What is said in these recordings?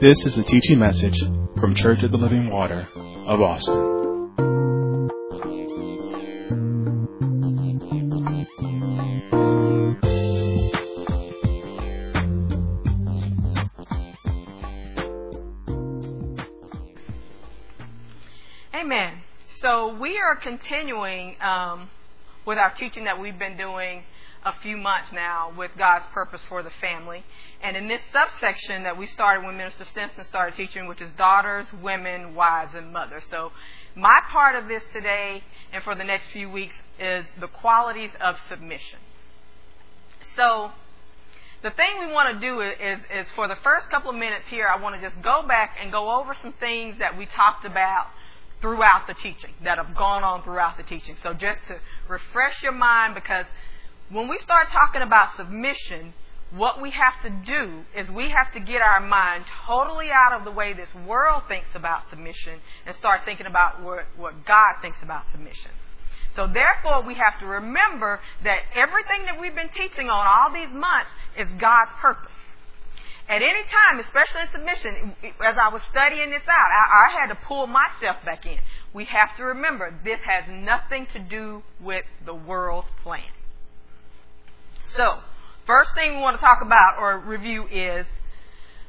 This is a teaching message from Church of the Living Water of Austin. Amen. So we are continuing um, with our teaching that we've been doing a few months now with God's purpose for the family. And in this subsection that we started when Minister Stinson started teaching, which is daughters, women, wives, and mothers. So my part of this today and for the next few weeks is the qualities of submission. So the thing we want to do is, is for the first couple of minutes here, I want to just go back and go over some things that we talked about throughout the teaching, that have gone on throughout the teaching. So just to refresh your mind, because when we start talking about submission, what we have to do is we have to get our mind totally out of the way this world thinks about submission and start thinking about what, what God thinks about submission. So therefore, we have to remember that everything that we've been teaching on all these months is God's purpose. At any time, especially in submission, as I was studying this out, I, I had to pull myself back in. We have to remember this has nothing to do with the world's plan. So, first thing we want to talk about or review is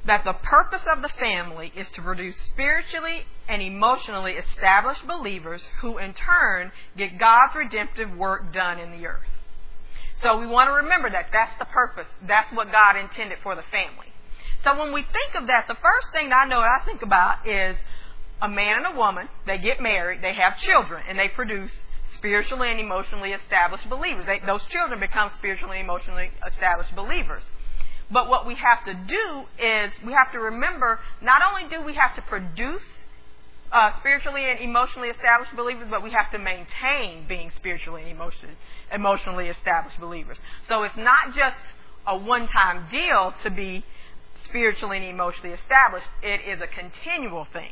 that the purpose of the family is to produce spiritually and emotionally established believers who in turn get God's redemptive work done in the earth. So we want to remember that that's the purpose. That's what God intended for the family. So when we think of that, the first thing I know that I think about is a man and a woman, they get married, they have children, and they produce spiritually and emotionally established believers. They, those children become spiritually and emotionally established believers. But what we have to do is we have to remember not only do we have to produce uh, spiritually and emotionally established believers, but we have to maintain being spiritually and emotionally, emotionally established believers. So it's not just a one time deal to be spiritually and emotionally established, it is a continual thing.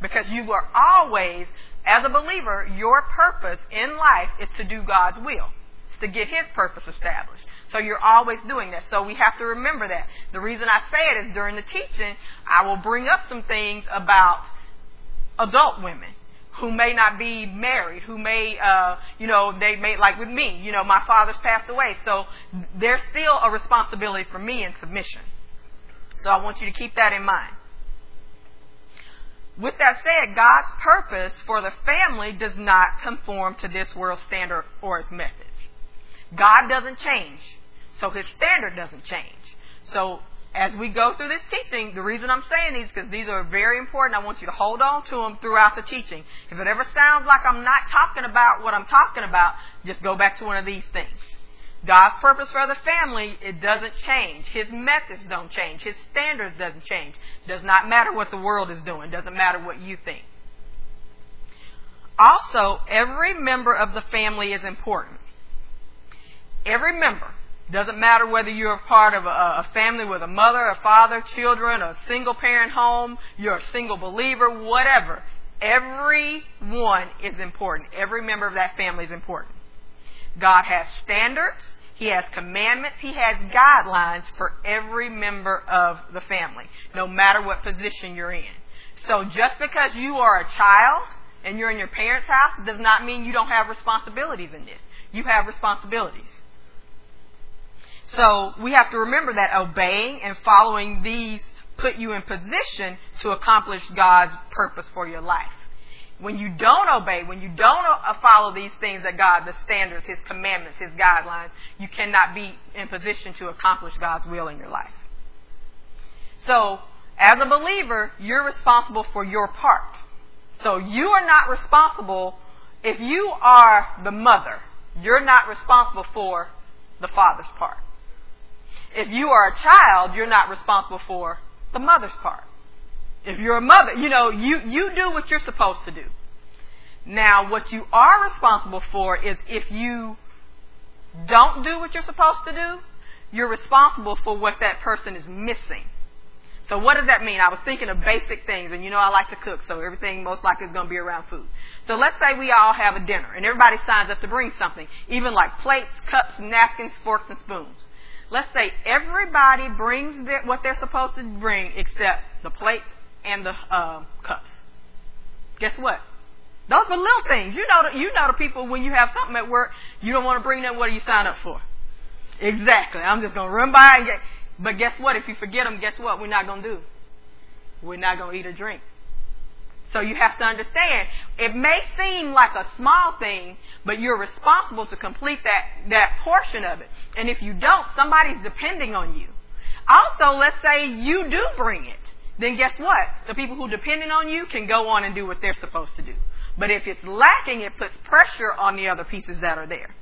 Because you are always as a believer, your purpose in life is to do God's will. It's to get His purpose established. So you're always doing that. So we have to remember that. The reason I say it is during the teaching, I will bring up some things about adult women who may not be married, who may, uh, you know, they may, like with me, you know, my father's passed away. So there's still a responsibility for me in submission. So I want you to keep that in mind. With that said, God's purpose for the family does not conform to this world's standard or its methods. God doesn't change, so his standard doesn't change. So as we go through this teaching, the reason I'm saying these because these are very important. I want you to hold on to them throughout the teaching. If it ever sounds like I'm not talking about what I'm talking about, just go back to one of these things. God's purpose for the family, it doesn't change. His methods don't change. His standards doesn't change. Does not matter what the world is doing. Doesn't matter what you think. Also, every member of the family is important. Every member. Doesn't matter whether you're a part of a, a family with a mother, a father, children, a single parent home, you're a single believer, whatever. Everyone is important. Every member of that family is important. God has standards. He has commandments. He has guidelines for every member of the family, no matter what position you're in. So just because you are a child and you're in your parents' house does not mean you don't have responsibilities in this. You have responsibilities. So we have to remember that obeying and following these put you in position to accomplish God's purpose for your life. When you don't obey, when you don't uh, follow these things that God, the standards, His commandments, His guidelines, you cannot be in position to accomplish God's will in your life. So, as a believer, you're responsible for your part. So you are not responsible if you are the mother, you're not responsible for the father's part. If you are a child, you're not responsible for the mother's part. If you're a mother, you know, you, you do what you're supposed to do. Now, what you are responsible for is if you don't do what you're supposed to do, you're responsible for what that person is missing. So what does that mean? I was thinking of basic things, and you know I like to cook, so everything most likely is going to be around food. So let's say we all have a dinner, and everybody signs up to bring something, even like plates, cups, napkins, forks, and spoons. Let's say everybody brings their, what they're supposed to bring except the plates and the uh, cups. Guess what? Those are little things. You know, the, you know the people when you have something at work, you don't want to bring them. What do you sign up for? Exactly. I'm just gonna run by and get. But guess what? If you forget them, guess what? We're not gonna do. We're not gonna eat or drink. So you have to understand, it may seem like a small thing, but you're responsible to complete that, that portion of it. And if you don't, somebody's depending on you. Also, let's say you do bring it. Then guess what? The people who depending on you can go on and do what they're supposed to do. But if it's lacking, it puts pressure on the other pieces that are there.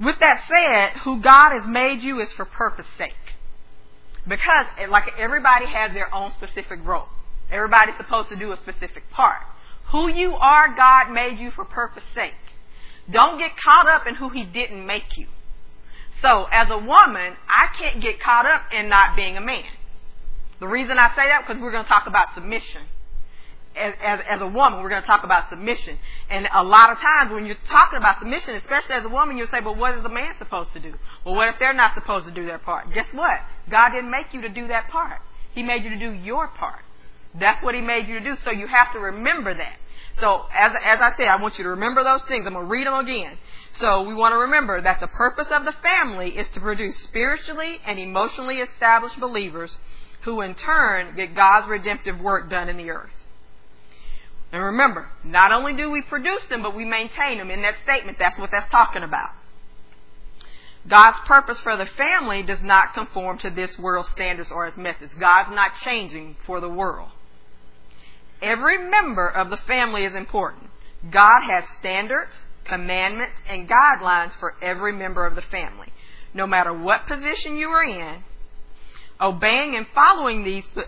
With that said, who God has made you is for purpose sake. Because, eh, like everybody has their own specific role. Everybody's supposed to do a specific part. Who you are, God made you for purpose sake. Don't get caught up in who He didn't make you. So, as a woman, I can't get caught up in not being a man. The reason I say that because we're going to talk about submission as, as, as a woman, we're going to talk about submission. And a lot of times when you're talking about submission, especially as a woman, you'll say, but what is a man supposed to do? Well, what if they're not supposed to do their part? Guess what? God didn't make you to do that part. He made you to do your part. That's what He made you to do. So you have to remember that. So as, as I said, I want you to remember those things. I'm going to read them again. So we want to remember that the purpose of the family is to produce spiritually and emotionally established believers who in turn get God's redemptive work done in the earth. And remember, not only do we produce them, but we maintain them. In that statement, that's what that's talking about. God's purpose for the family does not conform to this world's standards or its methods. God's not changing for the world. Every member of the family is important. God has standards, commandments, and guidelines for every member of the family. No matter what position you are in, Obeying and following these uh,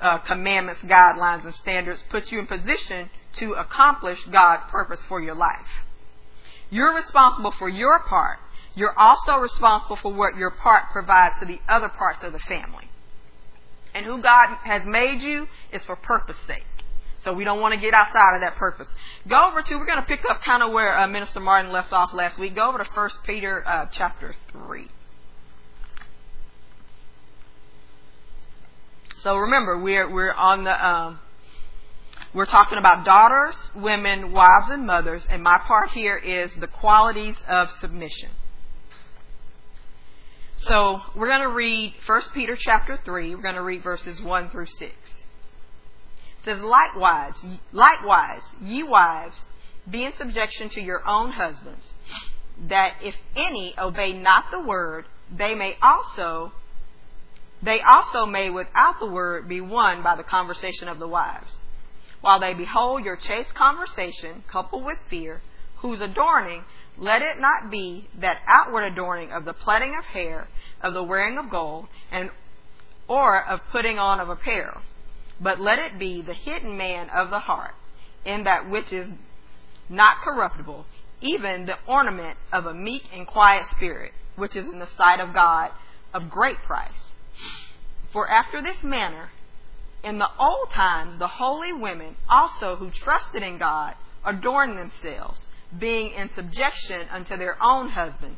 uh, commandments, guidelines, and standards puts you in position to accomplish God's purpose for your life. You're responsible for your part. You're also responsible for what your part provides to the other parts of the family. And who God has made you is for purpose sake. So we don't want to get outside of that purpose. Go over to, we're going to pick up kind of where uh, Minister Martin left off last week. Go over to 1 Peter uh, chapter 3. So remember, we're we're on the um, we're talking about daughters, women, wives, and mothers, and my part here is the qualities of submission. So we're going to read 1 Peter chapter 3. We're going to read verses 1 through 6. Says, Likewise, likewise, ye wives, be in subjection to your own husbands, that if any obey not the word, they may also they also may without the word be won by the conversation of the wives. While they behold your chaste conversation, coupled with fear, whose adorning, let it not be that outward adorning of the plaiting of hair, of the wearing of gold, and or of putting on of apparel, but let it be the hidden man of the heart, in that which is not corruptible, even the ornament of a meek and quiet spirit, which is in the sight of God of great price. For after this manner, in the old times, the holy women also who trusted in God adorned themselves, being in subjection unto their own husband,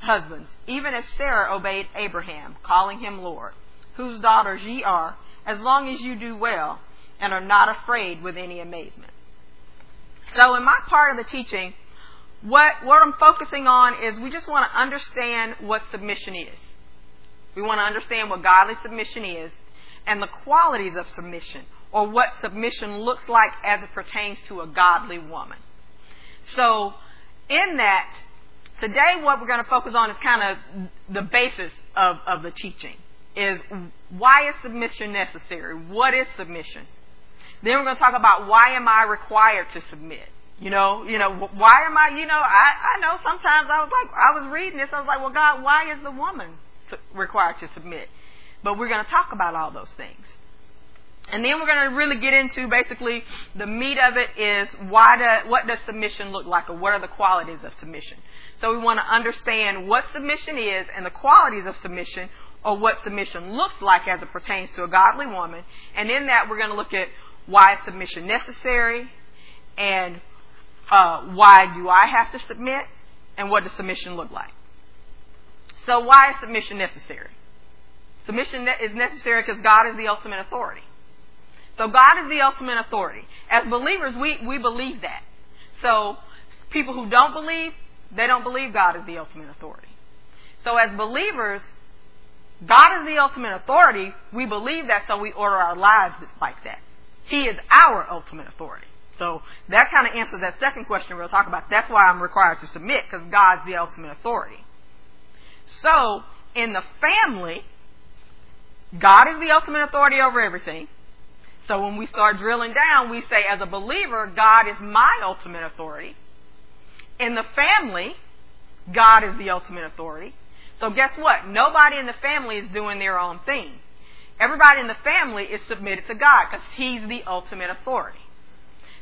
husbands, even as Sarah obeyed Abraham, calling him Lord, whose daughters ye are, as long as you do well and are not afraid with any amazement. So, in my part of the teaching, what, what I'm focusing on is we just want to understand what submission is. We want to understand what godly submission is and the qualities of submission or what submission looks like as it pertains to a godly woman. So, in that, today what we're going to focus on is kind of the basis of, of the teaching is why is submission necessary? What is submission? Then we're going to talk about why am I required to submit? You know, you know, why am I, you know, I, I know sometimes I was like, I was reading this, I was like, well, God, why is the woman required to submit. But we're going to talk about all those things. And then we're going to really get into basically the meat of it is why do, what does submission look like or what are the qualities of submission. So we want to understand what submission is and the qualities of submission or what submission looks like as it pertains to a godly woman. And in that we're going to look at why is submission necessary and uh, why do I have to submit and what does submission look like. So why is submission necessary? Submission is necessary because God is the ultimate authority. So God is the ultimate authority. As believers, we, we believe that. So people who don't believe, they don't believe God is the ultimate authority. So as believers, God is the ultimate authority. We believe that, so we order our lives like that. He is our ultimate authority. So that kind of answers that second question we'll talk about. That's why I'm required to submit, because God's the ultimate authority. So, in the family, God is the ultimate authority over everything. So when we start drilling down, we say, as a believer, God is my ultimate authority. In the family, God is the ultimate authority. So guess what? Nobody in the family is doing their own thing. Everybody in the family is submitted to God because He's the ultimate authority.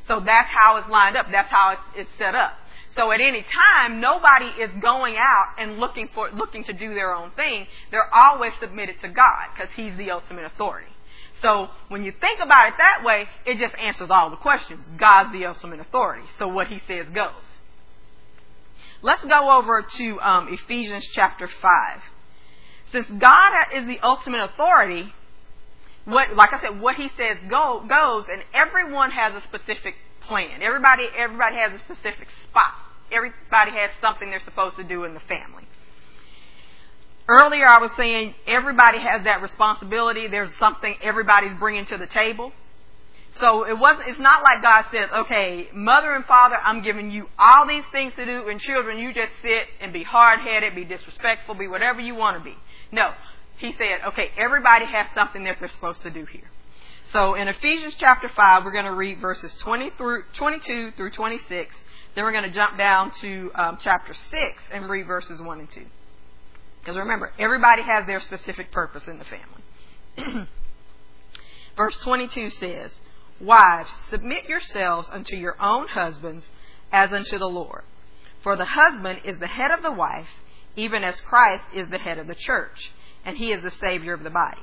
So that's how it's lined up. That's how it's, it's set up. So at any time, nobody is going out and looking for looking to do their own thing. They're always submitted to God because He's the ultimate authority. So when you think about it that way, it just answers all the questions. God's the ultimate authority. So what He says goes. Let's go over to um, Ephesians chapter five. Since God is the ultimate authority, what, like I said, what He says go, goes, and everyone has a specific plan. Everybody, everybody has a specific spot. Everybody has something they're supposed to do in the family. Earlier I was saying everybody has that responsibility. There's something everybody's bringing to the table. So it wasn't, it's not like God says, okay, mother and father, I'm giving you all these things to do, and children, you just sit and be hard headed, be disrespectful, be whatever you want to be. No. He said, okay, everybody has something that they're supposed to do here. So in Ephesians chapter 5, we're going to read verses 20 through, 22 through 26. Then we're going to jump down to um, chapter 6 and read verses 1 and 2. Because remember, everybody has their specific purpose in the family. Verse 22 says, Wives, submit yourselves unto your own husbands as unto the Lord. For the husband is the head of the wife, even as Christ is the head of the church, and he is the Savior of the body.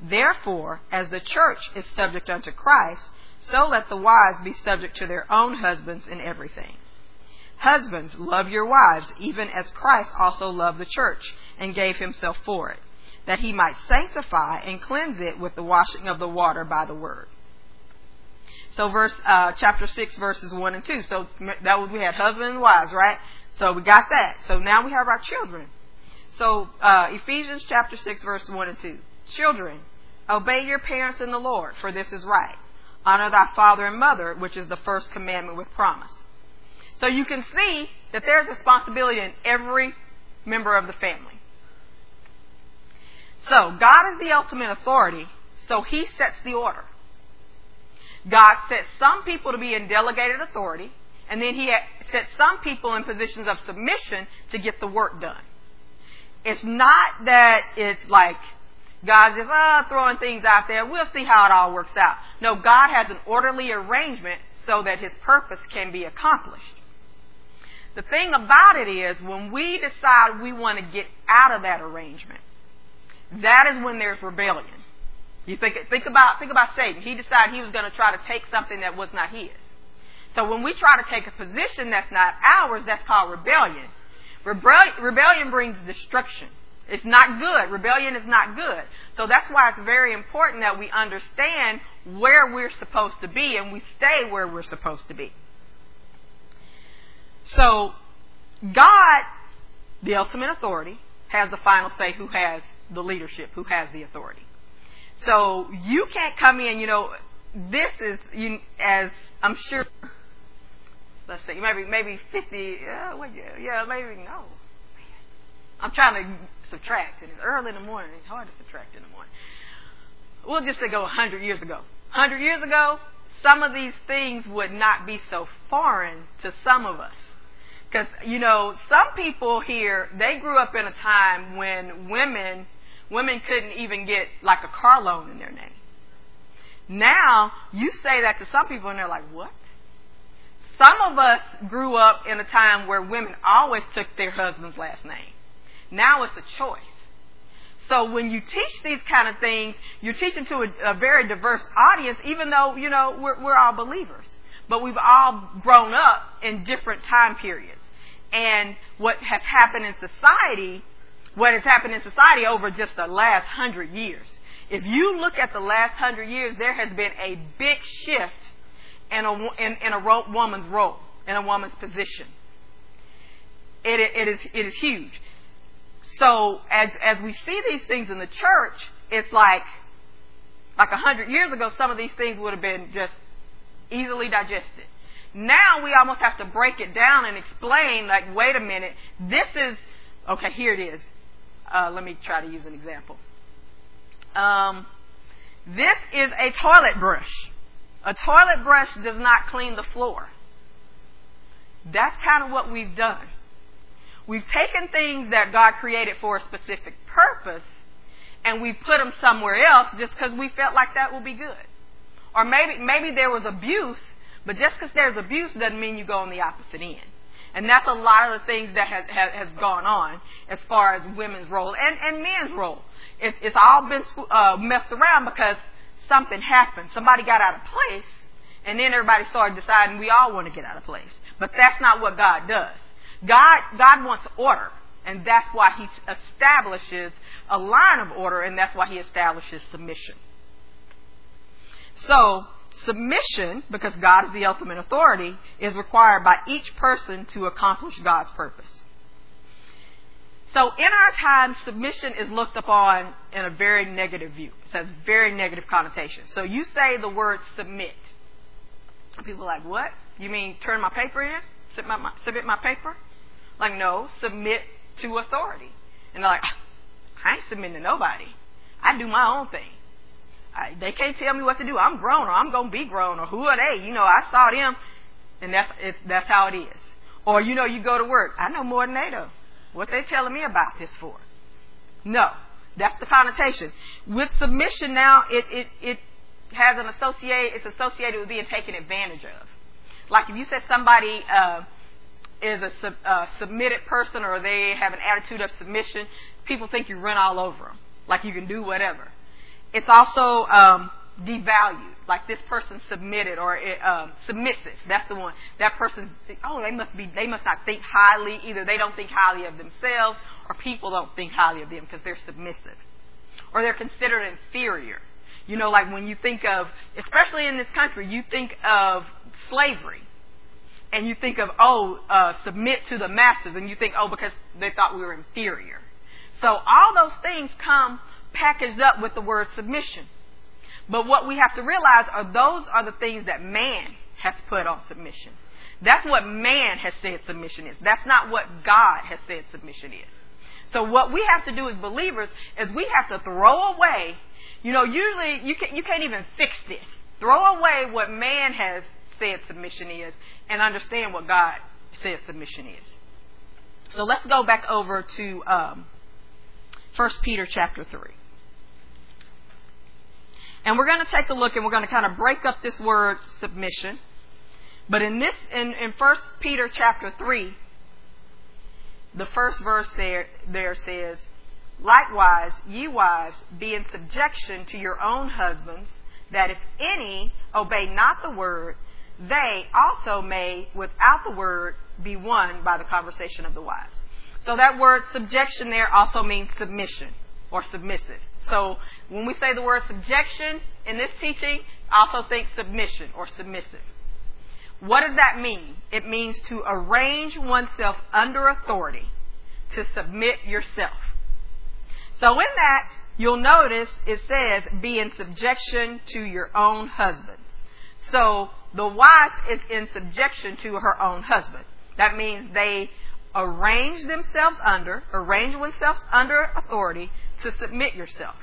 Therefore, as the church is subject unto Christ, so let the wives be subject to their own husbands in everything. Husbands, love your wives, even as Christ also loved the church and gave himself for it, that he might sanctify and cleanse it with the washing of the water by the word. So, verse uh, chapter six, verses one and two. So that was we had husband and wives, right? So we got that. So now we have our children. So uh, Ephesians chapter six, verse one and two. Children, Obey your parents in the Lord, for this is right. Honor thy father and mother, which is the first commandment with promise. So you can see that there's responsibility in every member of the family. So God is the ultimate authority, so he sets the order. God sets some people to be in delegated authority, and then he sets some people in positions of submission to get the work done. It's not that it's like God's just uh, throwing things out there. We'll see how it all works out. No, God has an orderly arrangement so that His purpose can be accomplished. The thing about it is, when we decide we want to get out of that arrangement, that is when there's rebellion. You think think about think about Satan. He decided he was going to try to take something that was not his. So when we try to take a position that's not ours, that's called rebellion. Rebellion brings destruction. It's not good. Rebellion is not good. So that's why it's very important that we understand where we're supposed to be and we stay where we're supposed to be. So, God, the ultimate authority, has the final say who has the leadership, who has the authority. So you can't come in, you know, this is, you, as I'm sure, let's see, maybe, maybe 50, uh, well, yeah, yeah, maybe, no. I'm trying to subtract, and it's early in the morning. It's hard to subtract in the morning. We'll just say go 100 years ago. 100 years ago, some of these things would not be so foreign to some of us. Because, you know, some people here, they grew up in a time when women, women couldn't even get like a car loan in their name. Now, you say that to some people and they're like, what? Some of us grew up in a time where women always took their husband's last name. Now it's a choice. So when you teach these kind of things, you're teaching to a, a very diverse audience, even though, you know, we're, we're all believers. But we've all grown up in different time periods. And what has happened in society, what has happened in society over just the last hundred years. If you look at the last hundred years, there has been a big shift in a, in, in a woman's role, in a woman's position. It, it, is, it is huge. So as, as we see these things in the church, it's like, like a hundred years ago, some of these things would have been just easily digested. Now we almost have to break it down and explain, like, wait a minute, this is, okay, here it is. Uh, let me try to use an example. Um, this is a toilet brush. A toilet brush does not clean the floor. That's kind of what we've done. We've taken things that God created for a specific purpose and we put them somewhere else just because we felt like that would be good. Or maybe, maybe there was abuse, but just because there's abuse doesn't mean you go on the opposite end. And that's a lot of the things that has, has, has gone on as far as women's role and, and men's role. It, it's all been uh, messed around because something happened. Somebody got out of place, and then everybody started deciding we all want to get out of place. But that's not what God does. God, God wants order. And that's why he establishes a line of order, and that's why he establishes submission. So, submission, because God is the ultimate authority, is required by each person to accomplish God's purpose. So in our time, submission is looked upon in a very negative view. It has very negative connotation. So you say the word submit. People are like, what? You mean turn my paper in? Submit my, submit my paper? Like, no, submit to authority. And they're like, ah, I ain't submitting to nobody. I do my own thing. I, they can't tell me what to do. I'm grown, or I'm gonna be grown, or who are they? You know, I saw them, and that's it, that's how it is. Or you know, you go to work. I know more than they do. What they telling me about this for? No, that's the connotation. With submission now, it it it has an associate. It's associated with being taken advantage of. Like if you said somebody. Uh, is a sub, uh, submitted person or they have an attitude of submission, people think you run all over them, like you can do whatever. It's also um, devalued, like this person submitted or um, submissive. That's the one. That person, oh, they must be, they must not think highly. Either they don't think highly of themselves, or people don't think highly of them because they're submissive, or they're considered inferior. You know, like when you think of, especially in this country, you think of slavery and you think of, oh, uh, submit to the masters, and you think, oh, because they thought we were inferior. So all those things come packaged up with the word submission. But what we have to realize are those are the things that man has put on submission. That's what man has said submission is. That's not what God has said submission is. So what we have to do as believers is we have to throw away, you know, usually you, can, you can't even fix this. Throw away what man has said submission is and understand what God says submission is. So let's go back over to um, 1 Peter chapter 3. And we're going to take a look and we're going to kind of break up this word submission. But in this, in, in 1 Peter chapter 3, the first verse there, there says, Likewise, ye wives, be in subjection to your own husbands, that if any obey not the word, they also may, without the word, be won by the conversation of the wives. So that word subjection there also means submission or submissive. So when we say the word subjection in this teaching, also think submission or submissive. What does that mean? It means to arrange oneself under authority, to submit yourself. So in that, you'll notice it says, be in subjection to your own husbands. So the wife is in subjection to her own husband. That means they arrange themselves under, arrange oneself under authority to submit yourself.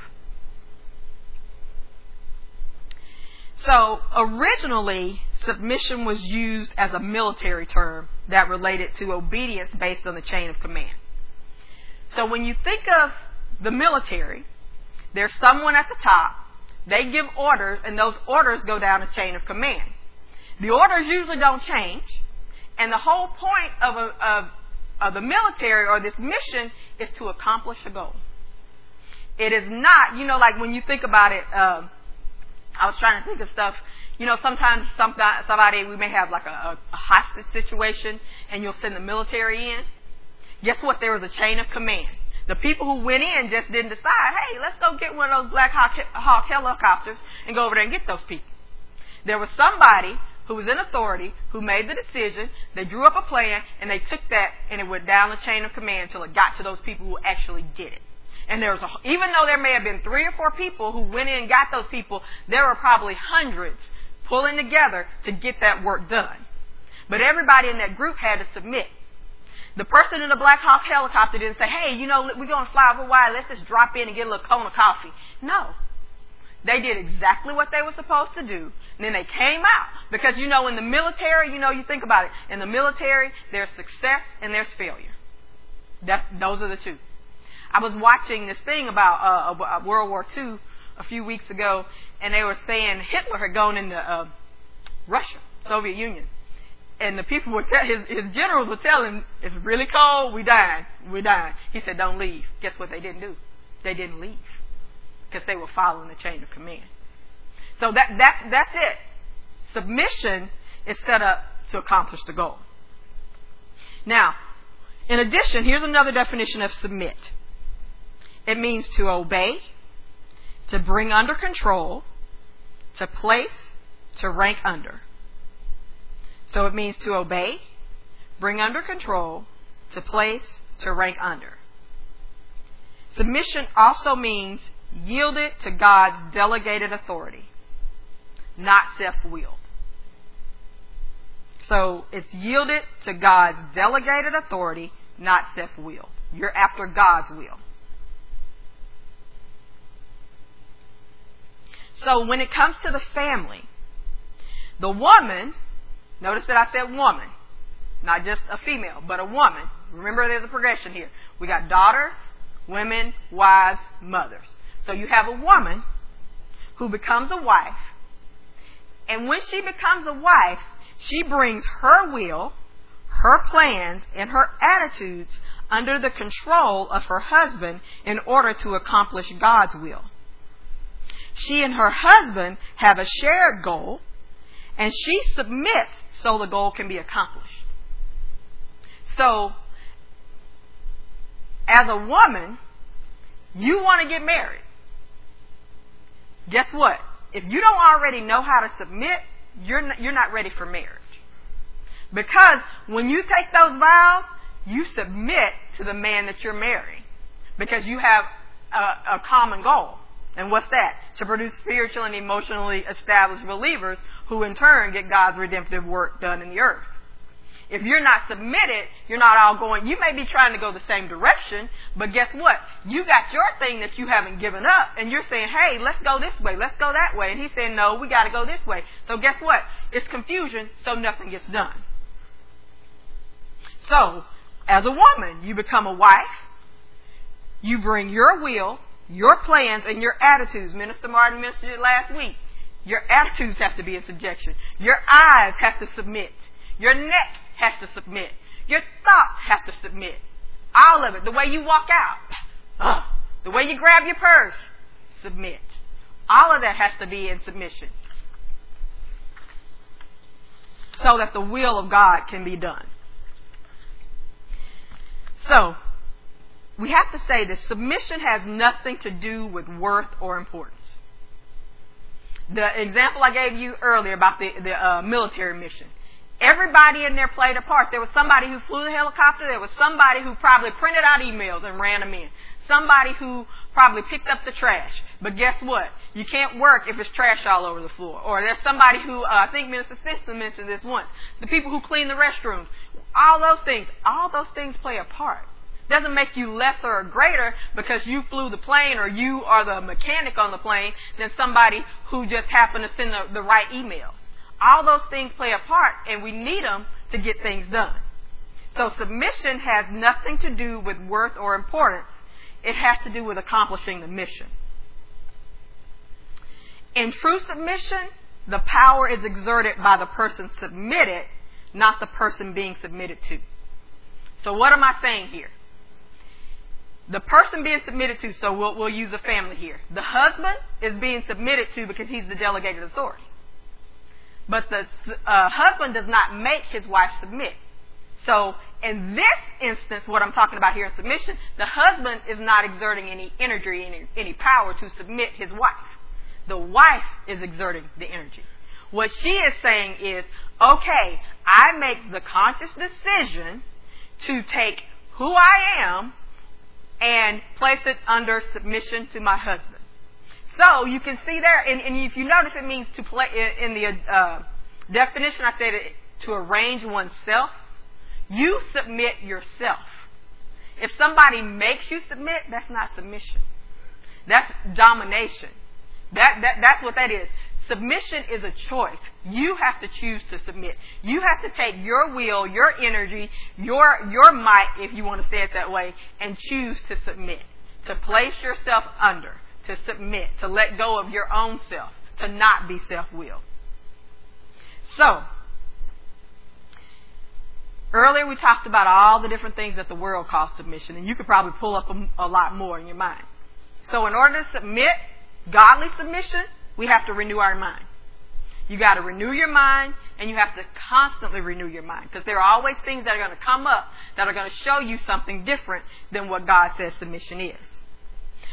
So originally, submission was used as a military term that related to obedience based on the chain of command. So when you think of the military, there's someone at the top. They give orders, and those orders go down a chain of command. The orders usually don't change, and the whole point of, a, of, of the military or this mission is to accomplish a goal. It is not, you know, like when you think about it. Um, I was trying to think of stuff. You know, sometimes somebody we may have like a, a hostage situation, and you'll send the military in. Guess what? There was a chain of command. The people who went in just didn't decide, hey, let's go get one of those Black Hawk, Hawk helicopters and go over there and get those people. There was somebody who was in authority who made the decision. They drew up a plan and they took that and it went down the chain of command until it got to those people who actually did it. And there was a, even though there may have been three or four people who went in and got those people, there were probably hundreds pulling together to get that work done. But everybody in that group had to submit. The person in the Black Hawk helicopter didn't say, hey, you know, we're going to fly over Hawaii. Let's just drop in and get a little cone of coffee. No. They did exactly what they were supposed to do. And then they came out. Because, you know, in the military, you know, you think about it. In the military, there's success and there's failure. That's, those are the two. I was watching this thing about uh, World War II a few weeks ago, and they were saying Hitler had gone into uh, Russia, Soviet Union and the people were his, his generals were telling him, it's really cold, we dying, we dying. He said, don't leave. Guess what they didn't do? They didn't leave because they were following the chain of command. So that, that, that's it. Submission is set up to accomplish the goal. Now, in addition, here's another definition of submit. It means to obey, to bring under control, to place, to rank under. So it means to obey, bring under control, to place, to rank under. Submission also means yielded to God's delegated authority, not self willed. So it's yielded to God's delegated authority, not self willed. You're after God's will. So when it comes to the family, the woman Notice that I said woman, not just a female, but a woman. Remember, there's a progression here. We got daughters, women, wives, mothers. So you have a woman who becomes a wife, and when she becomes a wife, she brings her will, her plans, and her attitudes under the control of her husband in order to accomplish God's will. She and her husband have a shared goal, and she submits so the goal can be accomplished. So, as a woman, you want to get married. Guess what? If you don't already know how to submit, you're not, you're not ready for marriage. Because when you take those vows, you submit to the man that you're marrying. Because you have a, a common goal. And what's that? To produce spiritual and emotionally established believers who in turn get God's redemptive work done in the earth. If you're not submitted, you're not all going, you may be trying to go the same direction, but guess what? You got your thing that you haven't given up, and you're saying, hey, let's go this way, let's go that way. And he's saying, no, we got to go this way. So guess what? It's confusion, so nothing gets done. So, as a woman, you become a wife, you bring your will, your plans and your attitudes, Minister Martin mentioned it last week. Your attitudes have to be in subjection. Your eyes have to submit. Your neck has to submit. Your thoughts have to submit. All of it. The way you walk out. Uh, the way you grab your purse. Submit. All of that has to be in submission. So that the will of God can be done. So, we have to say that submission has nothing to do with worth or importance. The example I gave you earlier about the, the uh, military mission. Everybody in there played a part. There was somebody who flew the helicopter. There was somebody who probably printed out emails and ran them in. Somebody who probably picked up the trash. But guess what? You can't work if it's trash all over the floor. Or there's somebody who, uh, I think Minister Simpson mentioned this once. The people who clean the restrooms. All those things. All those things play a part. Doesn't make you lesser or greater because you flew the plane or you are the mechanic on the plane than somebody who just happened to send the, the right emails. All those things play a part and we need them to get things done. So submission has nothing to do with worth or importance. It has to do with accomplishing the mission. In true submission, the power is exerted by the person submitted, not the person being submitted to. So what am I saying here? The person being submitted to, so we'll, we'll use a family here. The husband is being submitted to because he's the delegated authority. But the uh, husband does not make his wife submit. So in this instance, what I'm talking about here in submission, the husband is not exerting any energy, any, any power to submit his wife. The wife is exerting the energy. What she is saying is, okay, I make the conscious decision to take who I am and place it under submission to my husband. So you can see there, and, and if you notice, it means to play in, in the uh, definition. I said it, to arrange oneself. You submit yourself. If somebody makes you submit, that's not submission. That's domination. That, that, that's what that is. Submission is a choice. You have to choose to submit. You have to take your will, your energy, your, your might, if you want to say it that way, and choose to submit. To place yourself under. To submit. To let go of your own self. To not be self-willed. So, earlier we talked about all the different things that the world calls submission, and you could probably pull up a, a lot more in your mind. So in order to submit, godly submission, we have to renew our mind. You got to renew your mind and you have to constantly renew your mind because there are always things that are going to come up that are going to show you something different than what God says submission is.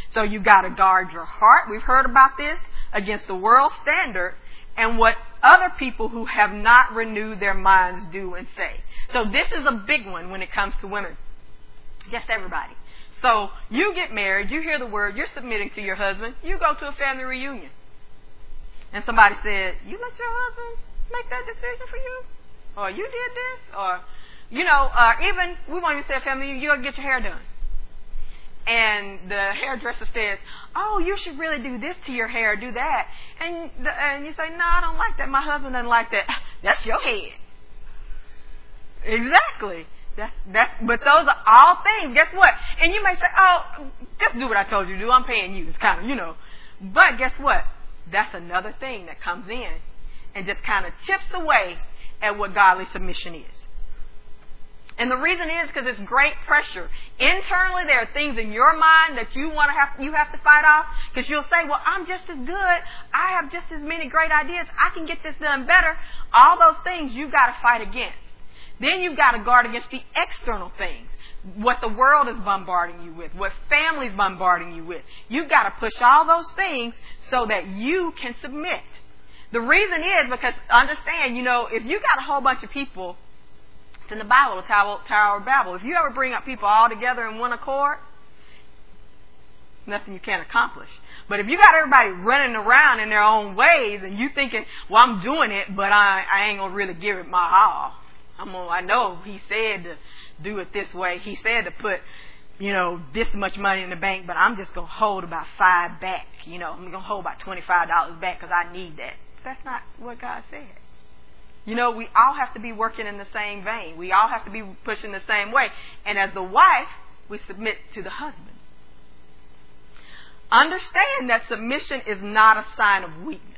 So you got to guard your heart. We've heard about this against the world standard and what other people who have not renewed their minds do and say. So this is a big one when it comes to women. Just everybody. So you get married, you hear the word, you're submitting to your husband, you go to a family reunion. And somebody said, You let your husband make that decision for you? Or you did this? Or, you know, uh, even, we won't even say family reunion, you go get your hair done. And the hairdresser says, "Oh, you should really do this to your hair, do that." And the, and you say, "No, I don't like that. My husband doesn't like that." That's your head. Exactly. That's that. But those are all things. Guess what? And you may say, "Oh, just do what I told you to do. I'm paying you." It's kind of you know. But guess what? That's another thing that comes in and just kind of chips away at what godly submission is. And the reason is because it's great pressure. Internally, there are things in your mind that you want to have, you have to fight off because you'll say, well, I'm just as good. I have just as many great ideas. I can get this done better. All those things you've got to fight against. Then you've got to guard against the external things. What the world is bombarding you with, what family's bombarding you with. You've got to push all those things so that you can submit. The reason is because understand, you know, if you got a whole bunch of people, it's in the Bible, the Tower, Tower of Babel. If you ever bring up people all together in one accord, nothing you can't accomplish. But if you got everybody running around in their own ways and you thinking, well, I'm doing it, but I, I ain't gonna really give it my all. I'm gonna, I know he said to do it this way. He said to put, you know, this much money in the bank, but I'm just gonna hold about five back. You know, I'm gonna hold about twenty-five dollars back because I need that. That's not what God said. You know, we all have to be working in the same vein. We all have to be pushing the same way. And as the wife, we submit to the husband. Understand that submission is not a sign of weakness.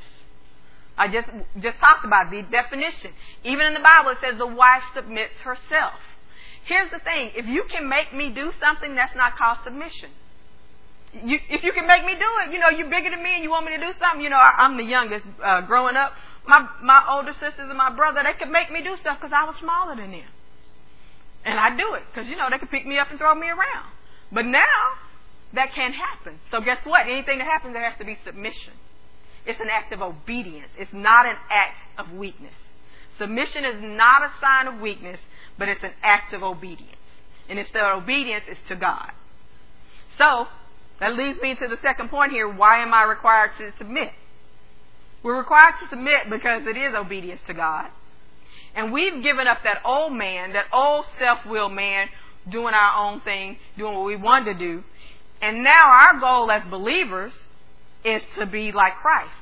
I just just talked about the definition. Even in the Bible, it says the wife submits herself. Here's the thing: if you can make me do something, that's not called submission. You, if you can make me do it, you know, you're bigger than me and you want me to do something. You know, I, I'm the youngest uh, growing up. My my older sisters and my brother, they could make me do stuff because I was smaller than them, and I do it because you know they could pick me up and throw me around. But now that can't happen. So guess what? Anything that happens, there has to be submission. It's an act of obedience. It's not an act of weakness. Submission is not a sign of weakness, but it's an act of obedience. And it's the obedience is to God. So, that leads me to the second point here. Why am I required to submit? We're required to submit because it is obedience to God. And we've given up that old man, that old self-willed man, doing our own thing, doing what we want to do. And now our goal as believers is to be like Christ.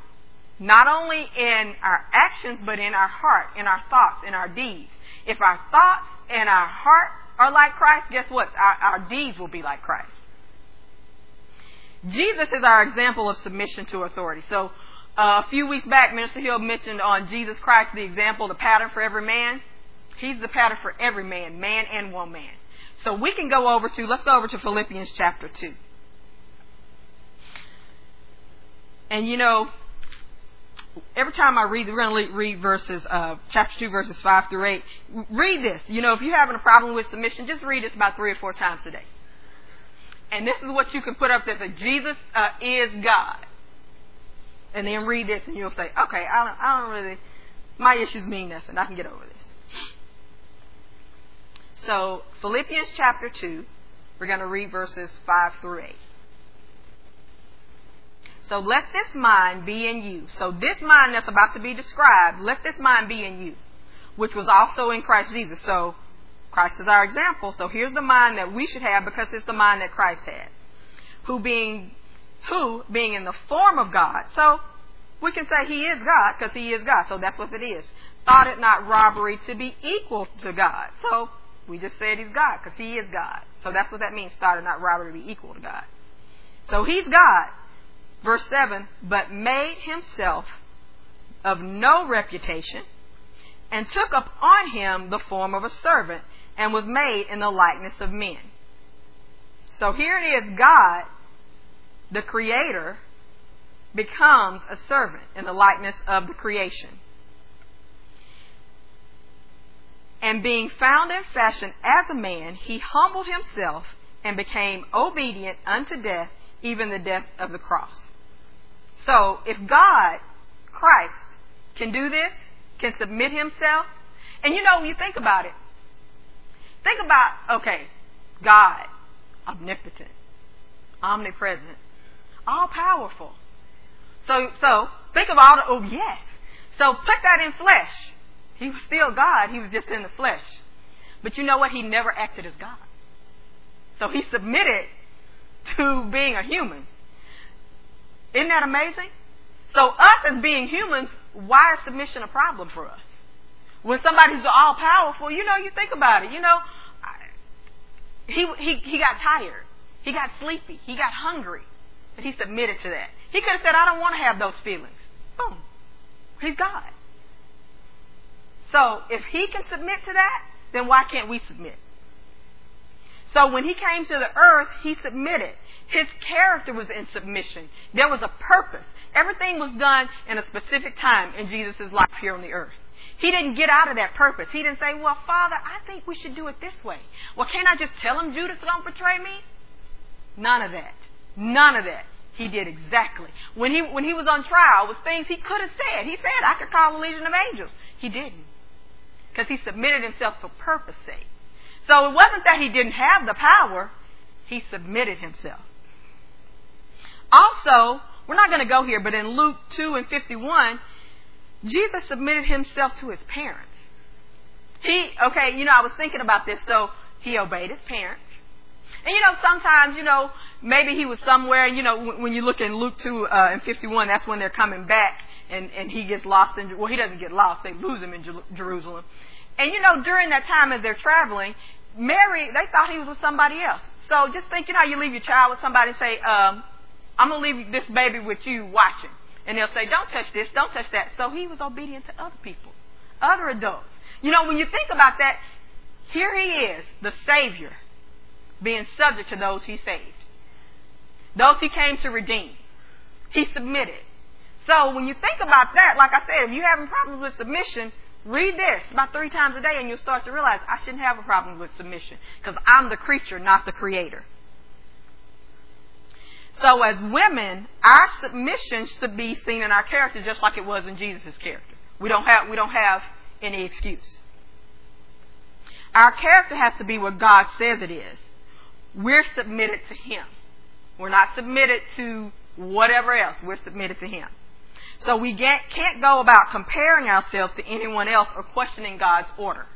Not only in our actions, but in our heart, in our thoughts, in our deeds. If our thoughts and our heart are like Christ, guess what? Our, our deeds will be like Christ. Jesus is our example of submission to authority. So, uh, a few weeks back, Minister Hill mentioned on Jesus Christ the example, the pattern for every man. He's the pattern for every man, man and woman. So we can go over to, let's go over to Philippians chapter 2. And you know, every time I read, we're going to read verses, uh, chapter 2, verses 5 through 8. Read this. You know, if you're having a problem with submission, just read this about three or four times a day. And this is what you can put up there that Jesus uh, is God. And then read this and you'll say, okay, I don't, I don't really, my issues mean nothing. I can get over this. So, Philippians chapter 2, we're going to read verses 5 through 8. So let this mind be in you. So this mind that's about to be described, let this mind be in you, which was also in Christ Jesus. So Christ is our example. So here's the mind that we should have because it's the mind that Christ had. Who being who being in the form of God. So we can say he is God because he is God. So that's what it is. Thought it not robbery to be equal to God. So we just said he's God because he is God. So that's what that means. Thought it not robbery to be equal to God. So he's God. Verse 7 But made himself of no reputation, and took up on him the form of a servant, and was made in the likeness of men. So here it is God, the Creator, becomes a servant in the likeness of the creation. And being found in fashion as a man, he humbled himself and became obedient unto death, even the death of the cross. So if God, Christ, can do this, can submit himself, and you know, when you think about it, think about, okay, God, omnipotent, omnipresent, all powerful. So, so think of all the, oh yes. So put that in flesh. He was still God, he was just in the flesh. But you know what? He never acted as God. So he submitted to being a human. Isn't that amazing? So us as being humans, why is submission a problem for us? When somebody's all powerful, you know, you think about it. You know, he he he got tired, he got sleepy, he got hungry, but he submitted to that. He could have said, "I don't want to have those feelings." Boom, he's God. So if he can submit to that, then why can't we submit? So when he came to the earth, he submitted. His character was in submission. There was a purpose. Everything was done in a specific time in Jesus' life here on the earth. He didn't get out of that purpose. He didn't say, Well, Father, I think we should do it this way. Well, can't I just tell him Judas to betray me? None of that. None of that. He did exactly. When he when he was on trial, was things he could have said. He said, I could call a legion of angels. He didn't. Because he submitted himself for purpose sake. So it wasn't that he didn't have the power, he submitted himself. Also, we're not going to go here, but in Luke 2 and 51, Jesus submitted himself to his parents. He, okay, you know, I was thinking about this, so he obeyed his parents. And you know, sometimes, you know, maybe he was somewhere, you know, when you look in Luke 2 uh, and 51, that's when they're coming back and, and he gets lost in, well, he doesn't get lost, they lose him in Jerusalem. And you know, during that time as they're traveling, Mary, they thought he was with somebody else. So just think, you know, you leave your child with somebody and say, um, I'm going to leave this baby with you watching. And they'll say, don't touch this, don't touch that. So he was obedient to other people, other adults. You know, when you think about that, here he is, the Savior, being subject to those he saved, those he came to redeem. He submitted. So when you think about that, like I said, if you're having problems with submission, Read this about three times a day and you'll start to realize I shouldn't have a problem with submission because I'm the creature, not the creator. So as women, our submission should be seen in our character just like it was in Jesus' character. We don't have, we don't have any excuse. Our character has to be what God says it is. We're submitted to Him. We're not submitted to whatever else. We're submitted to Him. So we can't go about comparing ourselves to anyone else or questioning God's order.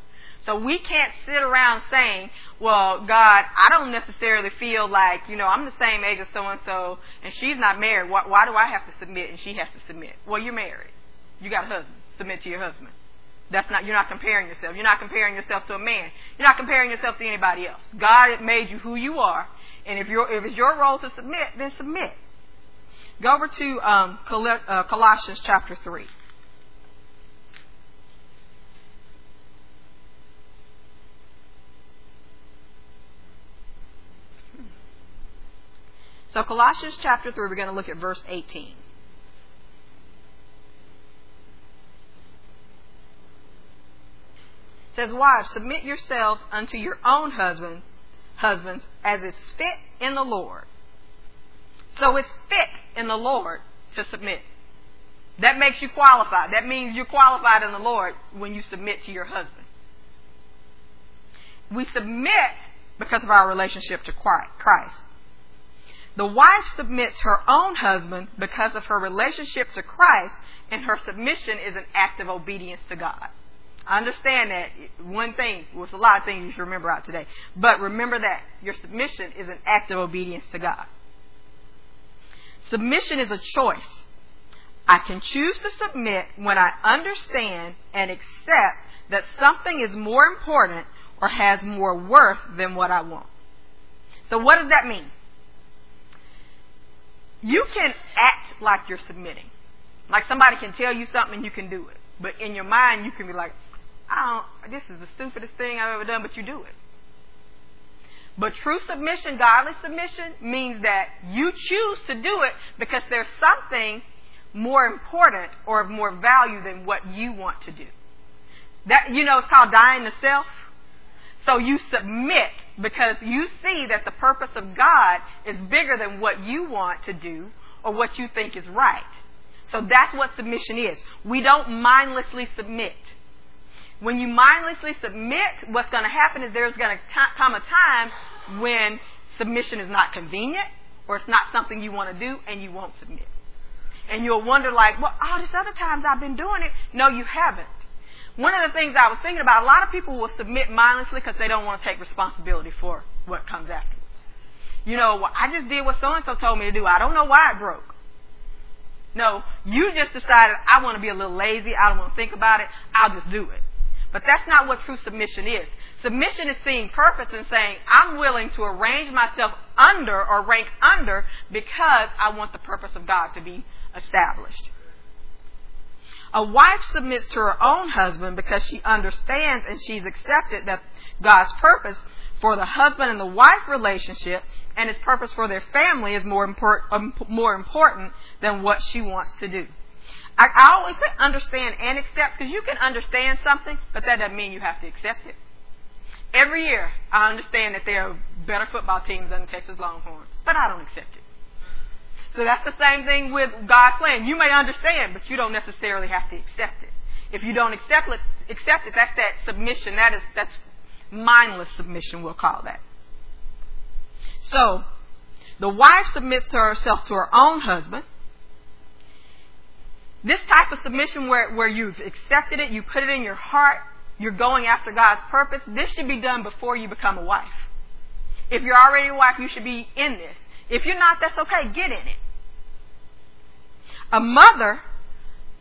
So we can't sit around saying, well, God, I don't necessarily feel like, you know, I'm the same age as so and so and she's not married. Why, why do I have to submit and she has to submit? Well, you're married. You got a husband. Submit to your husband. That's not, you're not comparing yourself. You're not comparing yourself to a man. You're not comparing yourself to anybody else. God made you who you are. And if, you're, if it's your role to submit, then submit. Go over to um, uh, Colossians chapter 3. So, Colossians chapter 3, we're going to look at verse 18. It says, Wives, submit yourselves unto your own husbands, husbands as is fit in the Lord. So it's fit in the Lord to submit. That makes you qualified. That means you're qualified in the Lord when you submit to your husband. We submit because of our relationship to Christ. The wife submits her own husband because of her relationship to Christ, and her submission is an act of obedience to God. I understand that one thing, well, it's a lot of things you should remember out today, but remember that your submission is an act of obedience to God. Submission is a choice. I can choose to submit when I understand and accept that something is more important or has more worth than what I want. So, what does that mean? You can act like you're submitting. Like somebody can tell you something and you can do it. But in your mind, you can be like, I don't, this is the stupidest thing I've ever done, but you do it. But true submission, godly submission, means that you choose to do it because there's something more important or of more value than what you want to do. That you know, it's called dying to self. So you submit because you see that the purpose of God is bigger than what you want to do or what you think is right. So that's what submission is. We don't mindlessly submit. When you mindlessly submit, what's going to happen is there's going to come a time when submission is not convenient or it's not something you want to do and you won't submit. And you'll wonder like, well, all these other times I've been doing it. No, you haven't. One of the things I was thinking about, a lot of people will submit mindlessly because they don't want to take responsibility for what comes afterwards. You know, well, I just did what so and so told me to do. I don't know why it broke. No, you just decided I want to be a little lazy. I don't want to think about it. I'll just do it. But that's not what true submission is. Submission is seeing purpose and saying, I'm willing to arrange myself under or rank under because I want the purpose of God to be established. A wife submits to her own husband because she understands and she's accepted that God's purpose for the husband and the wife relationship and his purpose for their family is more, import, um, more important than what she wants to do. I, I always say understand and accept because you can understand something, but that doesn't mean you have to accept it. Every year, I understand that there are better football teams than the Texas Longhorns, but I don't accept it. So that's the same thing with God's plan. You may understand, but you don't necessarily have to accept it. If you don't accept it, accept it, that's that submission. That is that's mindless submission, we'll call that. So, the wife submits to herself to her own husband. This type of submission where, where you've accepted it, you put it in your heart, you're going after God's purpose, this should be done before you become a wife. If you're already a wife, you should be in this. If you're not, that's okay. Get in it. A mother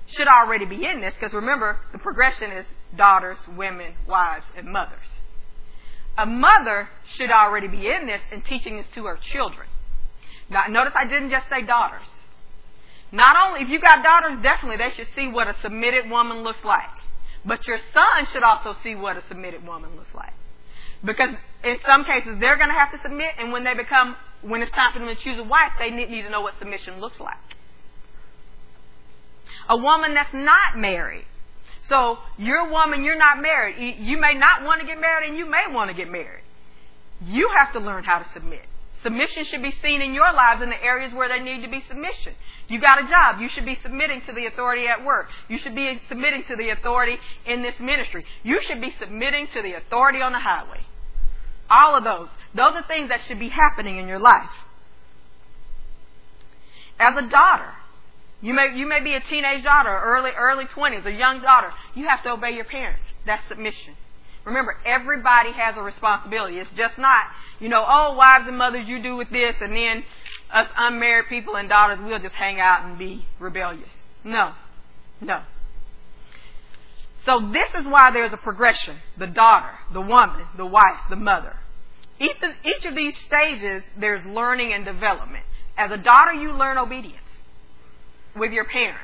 should already be in this because remember, the progression is daughters, women, wives, and mothers. A mother should already be in this and teaching this to her children. Now, notice I didn't just say daughters. Not only, if you got daughters, definitely they should see what a submitted woman looks like. But your son should also see what a submitted woman looks like. Because in some cases, they're going to have to submit, and when they become, when it's time for them to choose a wife, they need, need to know what submission looks like. A woman that's not married. So you're a woman, you're not married. You may not want to get married, and you may want to get married. You have to learn how to submit. Submission should be seen in your lives in the areas where there need to be submission. You got a job. You should be submitting to the authority at work. You should be submitting to the authority in this ministry. You should be submitting to the authority on the highway. All of those. Those are things that should be happening in your life. As a daughter, you may, you may be a teenage daughter, early, early 20s, a young daughter. You have to obey your parents. That's submission. Remember, everybody has a responsibility. It's just not, you know, oh, wives and mothers, you do with this, and then us unmarried people and daughters, we'll just hang out and be rebellious. No. No. So this is why there's a progression. The daughter, the woman, the wife, the mother. Each of, each of these stages, there's learning and development. As a daughter, you learn obedience with your parents.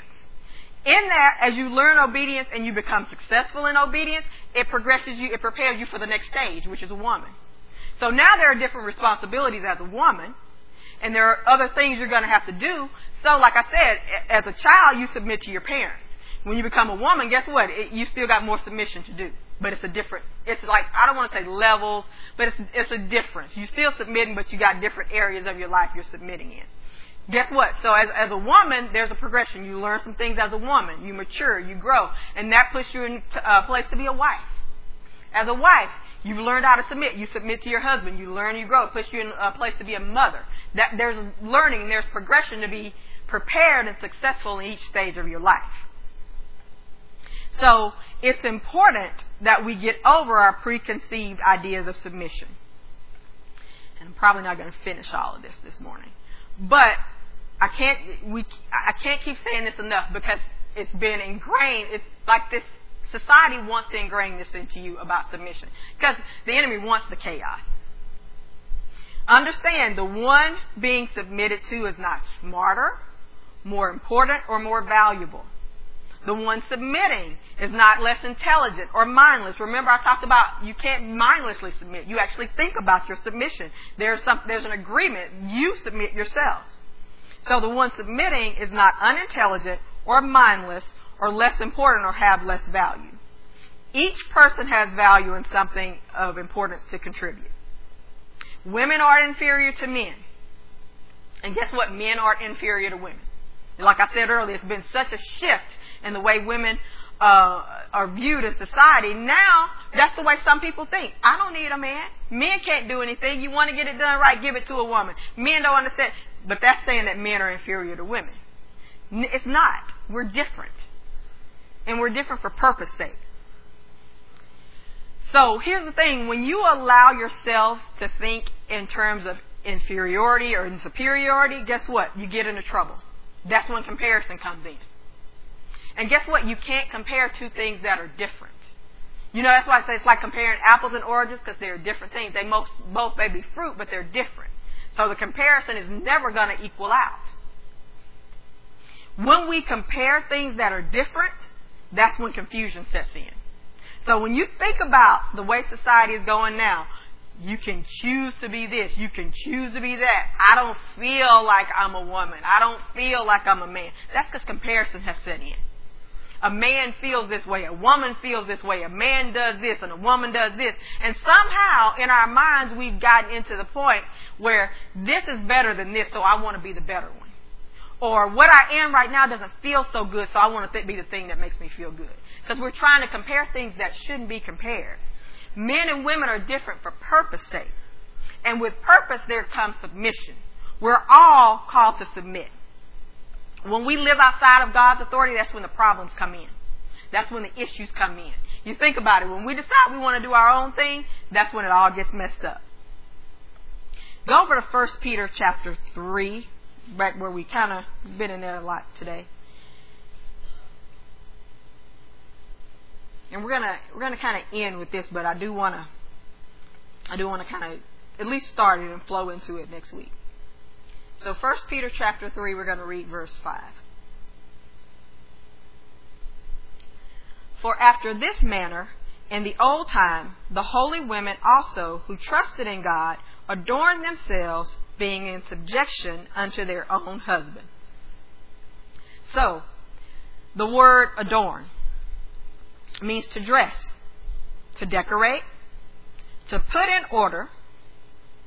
In that, as you learn obedience and you become successful in obedience, it progresses you, it prepares you for the next stage, which is a woman. So now there are different responsibilities as a woman, and there are other things you're going to have to do. So, like I said, as a child, you submit to your parents. When you become a woman, guess what? It, you still got more submission to do. but it's a different. It's like I don't want to say levels, but it's it's a difference. You're still submitting, but you got different areas of your life you're submitting in. Guess what? So as as a woman, there's a progression. You learn some things as a woman. You mature, you grow, and that puts you in a uh, place to be a wife. As a wife, You've learned how to submit. You submit to your husband. You learn, you grow. It puts you in a place to be a mother. That there's learning, there's progression to be prepared and successful in each stage of your life. So it's important that we get over our preconceived ideas of submission. And I'm probably not going to finish all of this this morning, but I can't we I can't keep saying this enough because it's been ingrained. It's like this Society wants to ingrain this into you about submission because the enemy wants the chaos. Understand the one being submitted to is not smarter, more important, or more valuable. The one submitting is not less intelligent or mindless. Remember, I talked about you can't mindlessly submit. You actually think about your submission. There's some, there's an agreement. You submit yourself. So the one submitting is not unintelligent or mindless or less important or have less value. Each person has value and something of importance to contribute. Women are inferior to men. And guess what? Men are inferior to women. Like I said earlier, it's been such a shift in the way women uh, are viewed in society. Now, that's the way some people think. I don't need a man. Men can't do anything. You want to get it done right, give it to a woman. Men don't understand. But that's saying that men are inferior to women. It's not. We're different and we're different for purpose sake. So here's the thing when you allow yourselves to think in terms of inferiority or in superiority, guess what? You get into trouble. That's when comparison comes in. And guess what? You can't compare two things that are different. You know, that's why I say it's like comparing apples and oranges because they're different things. They most, both may be fruit, but they're different. So the comparison is never going to equal out. When we compare things that are different, that's when confusion sets in. So when you think about the way society is going now, you can choose to be this. You can choose to be that. I don't feel like I'm a woman. I don't feel like I'm a man. That's because comparison has set in. A man feels this way. A woman feels this way. A man does this and a woman does this. And somehow in our minds we've gotten into the point where this is better than this, so I want to be the better one. Or what I am right now doesn't feel so good, so I want to th- be the thing that makes me feel good. Because we're trying to compare things that shouldn't be compared. Men and women are different for purpose sake. And with purpose, there comes submission. We're all called to submit. When we live outside of God's authority, that's when the problems come in. That's when the issues come in. You think about it. When we decide we want to do our own thing, that's when it all gets messed up. Go over to 1 Peter chapter 3, back where we kind of been in there a lot today. And we're gonna we're gonna kind of end with this, but I do wanna I do wanna kind of at least start it and flow into it next week. So First Peter chapter three, we're gonna read verse five. For after this manner, in the old time, the holy women also who trusted in God adorned themselves, being in subjection unto their own husbands. So, the word adorn means to dress, to decorate, to put in order.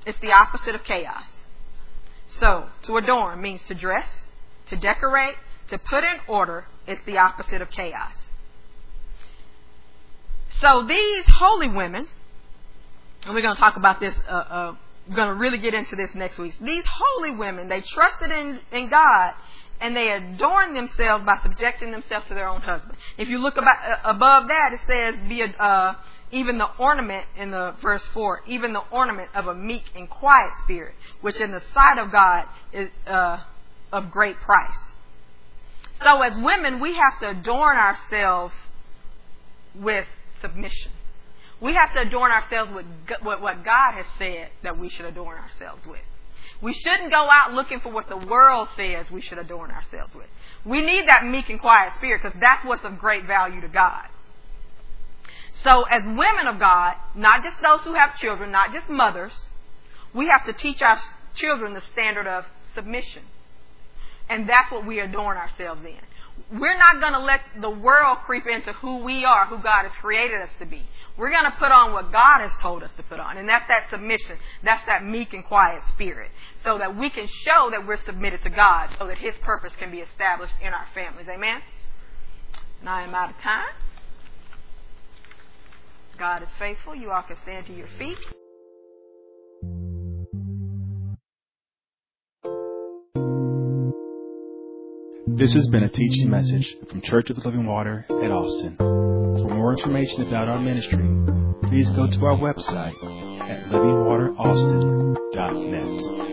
It's the opposite of chaos. So, to adorn means to dress, to decorate, to put in order. It's the opposite of chaos. So, these holy women, and we're going to talk about this, uh, uh, we're going to really get into this next week. These holy women, they trusted in, in God and they adorn themselves by subjecting themselves to their own husband. If you look about, uh, above that, it says, "Be a, uh, even the ornament in the verse four, even the ornament of a meek and quiet spirit, which in the sight of God is uh, of great price." So, as women, we have to adorn ourselves with submission. We have to adorn ourselves with what God has said that we should adorn ourselves with. We shouldn't go out looking for what the world says we should adorn ourselves with. We need that meek and quiet spirit because that's what's of great value to God. So, as women of God, not just those who have children, not just mothers, we have to teach our children the standard of submission. And that's what we adorn ourselves in. we're not going to let the world creep into who we are, who God has created us to be. We're going to put on what God has told us to put on. And that's that submission. That's that meek and quiet spirit. So that we can show that we're submitted to God so that His purpose can be established in our families. Amen? Now I am out of time. God is faithful. You all can stand to your feet. This has been a teaching message from Church of the Living Water at Austin. For more information about our ministry, please go to our website at livingwateraustin.net.